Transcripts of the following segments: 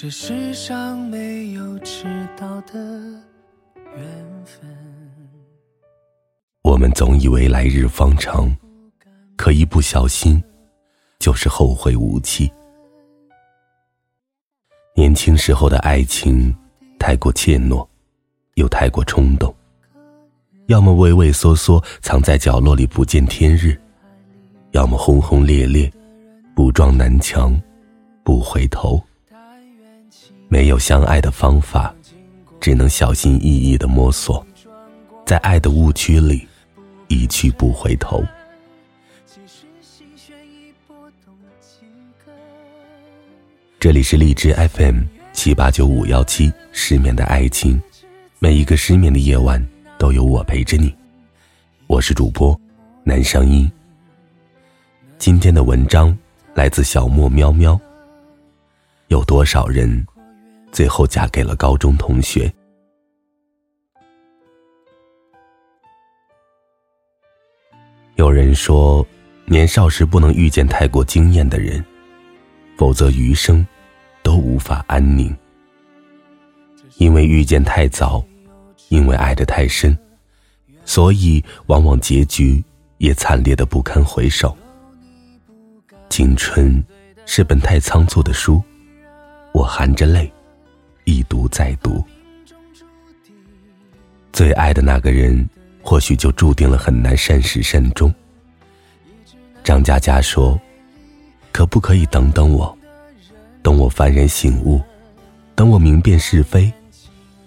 这世上没有迟到的缘分。我们总以为来日方长，可一不小心，就是后会无期。年轻时候的爱情，太过怯懦，又太过冲动。要么畏畏缩缩藏在角落里不见天日，要么轰轰烈烈，不撞南墙不回头。没有相爱的方法，只能小心翼翼的摸索，在爱的误区里一去不回头。这里是荔枝 FM 七八九五幺七失眠的爱情，每一个失眠的夜晚。都有我陪着你，我是主播南声音。今天的文章来自小莫喵喵。有多少人最后嫁给了高中同学？有人说，年少时不能遇见太过惊艳的人，否则余生都无法安宁。因为遇见太早。因为爱得太深，所以往往结局也惨烈的不堪回首。青春是本太仓促的书，我含着泪一读再读。最爱的那个人，或许就注定了很难善始善终。张嘉佳说：“可不可以等等我？等我幡然醒悟，等我明辨是非，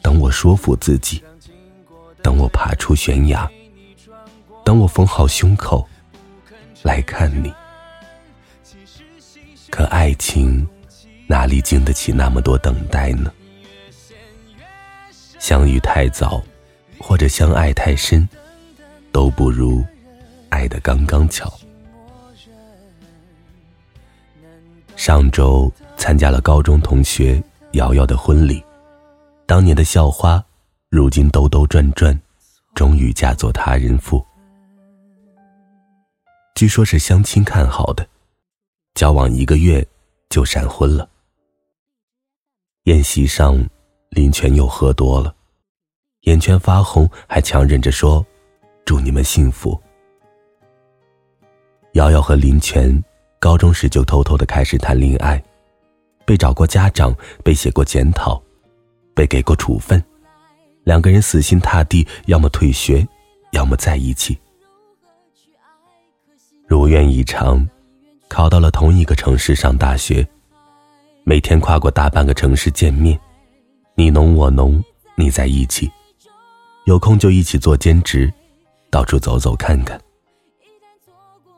等我说服自己。”等我爬出悬崖，等我缝好胸口，来看你。可爱情哪里经得起那么多等待呢？相遇太早，或者相爱太深，都不如爱的刚刚巧。上周参加了高中同学瑶瑶的婚礼，当年的校花。如今兜兜转转，终于嫁作他人妇。据说是相亲看好的，交往一个月就闪婚了。宴席上，林泉又喝多了，眼圈发红，还强忍着说：“祝你们幸福。”瑶瑶和林泉高中时就偷偷的开始谈恋爱，被找过家长，被写过检讨，被给过处分。两个人死心塌地，要么退学，要么在一起。如愿以偿，考到了同一个城市上大学，每天跨过大半个城市见面，你侬我侬，你在一起。有空就一起做兼职，到处走走看看。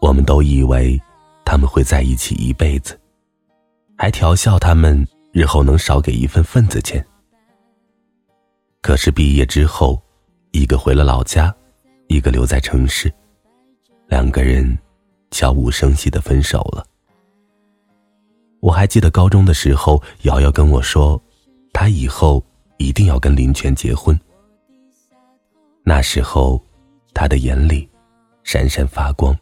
我们都以为他们会在一起一辈子，还调笑他们日后能少给一份份子钱。可是毕业之后，一个回了老家，一个留在城市，两个人悄无声息的分手了。我还记得高中的时候，瑶瑶跟我说，她以后一定要跟林泉结婚。那时候，她的眼里闪闪发光。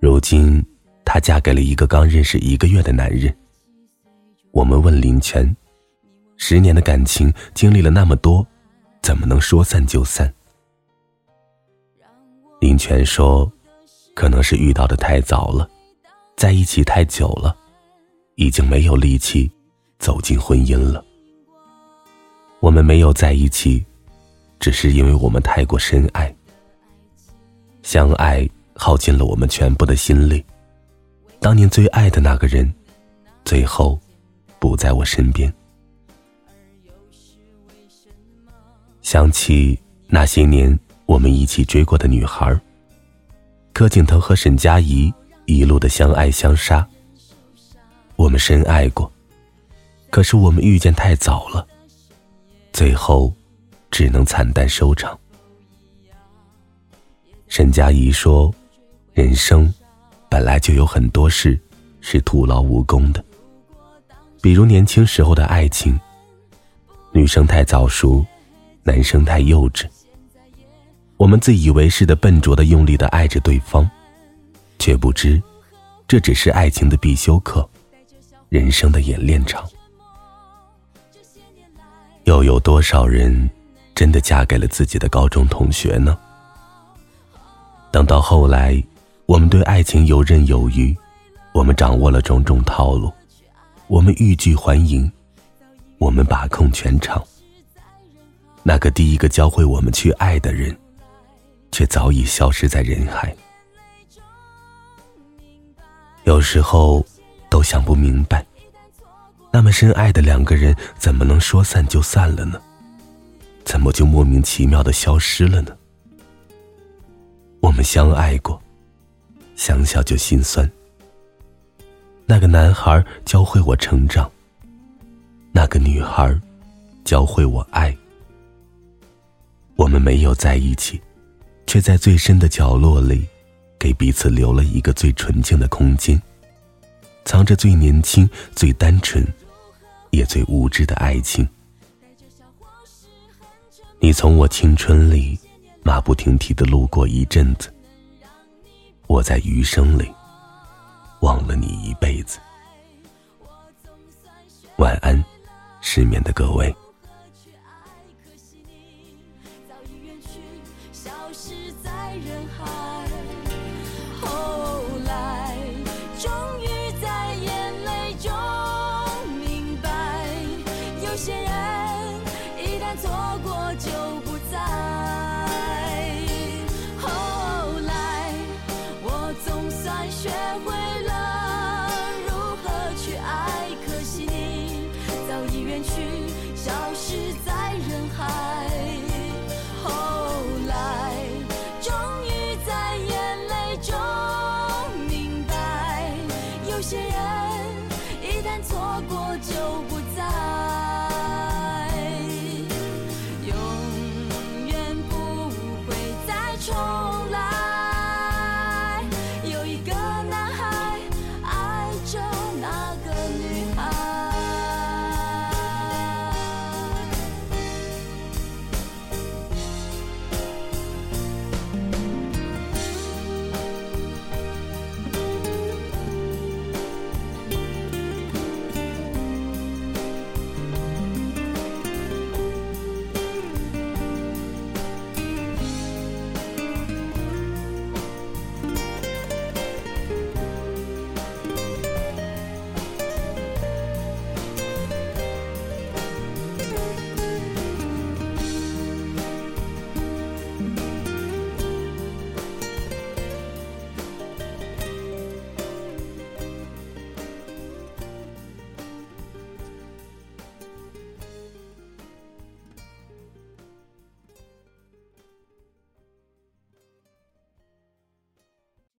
如今，她嫁给了一个刚认识一个月的男人。我们问林泉。十年的感情经历了那么多，怎么能说散就散？林泉说：“可能是遇到的太早了，在一起太久了，已经没有力气走进婚姻了。我们没有在一起，只是因为我们太过深爱，相爱耗尽了我们全部的心力。当年最爱的那个人，最后不在我身边。”想起那些年我们一起追过的女孩柯景腾和沈佳宜一路的相爱相杀。我们深爱过，可是我们遇见太早了，最后只能惨淡收场。沈佳宜说：“人生本来就有很多事是徒劳无功的，比如年轻时候的爱情，女生太早熟。”男生太幼稚，我们自以为是的笨拙的用力的爱着对方，却不知，这只是爱情的必修课。人生的演练场。又有多少人真的嫁给了自己的高中同学呢？等到后来，我们对爱情游刃有余，我们掌握了种种套路，我们欲拒还迎，我们把控全场。那个第一个教会我们去爱的人，却早已消失在人海。有时候，都想不明白，那么深爱的两个人，怎么能说散就散了呢？怎么就莫名其妙的消失了呢？我们相爱过，想想就心酸。那个男孩教会我成长，那个女孩教会我爱。我们没有在一起，却在最深的角落里，给彼此留了一个最纯净的空间，藏着最年轻、最单纯，也最无知的爱情。你从我青春里马不停蹄的路过一阵子，我在余生里忘了你一辈子。晚安，失眠的各位。人一旦错说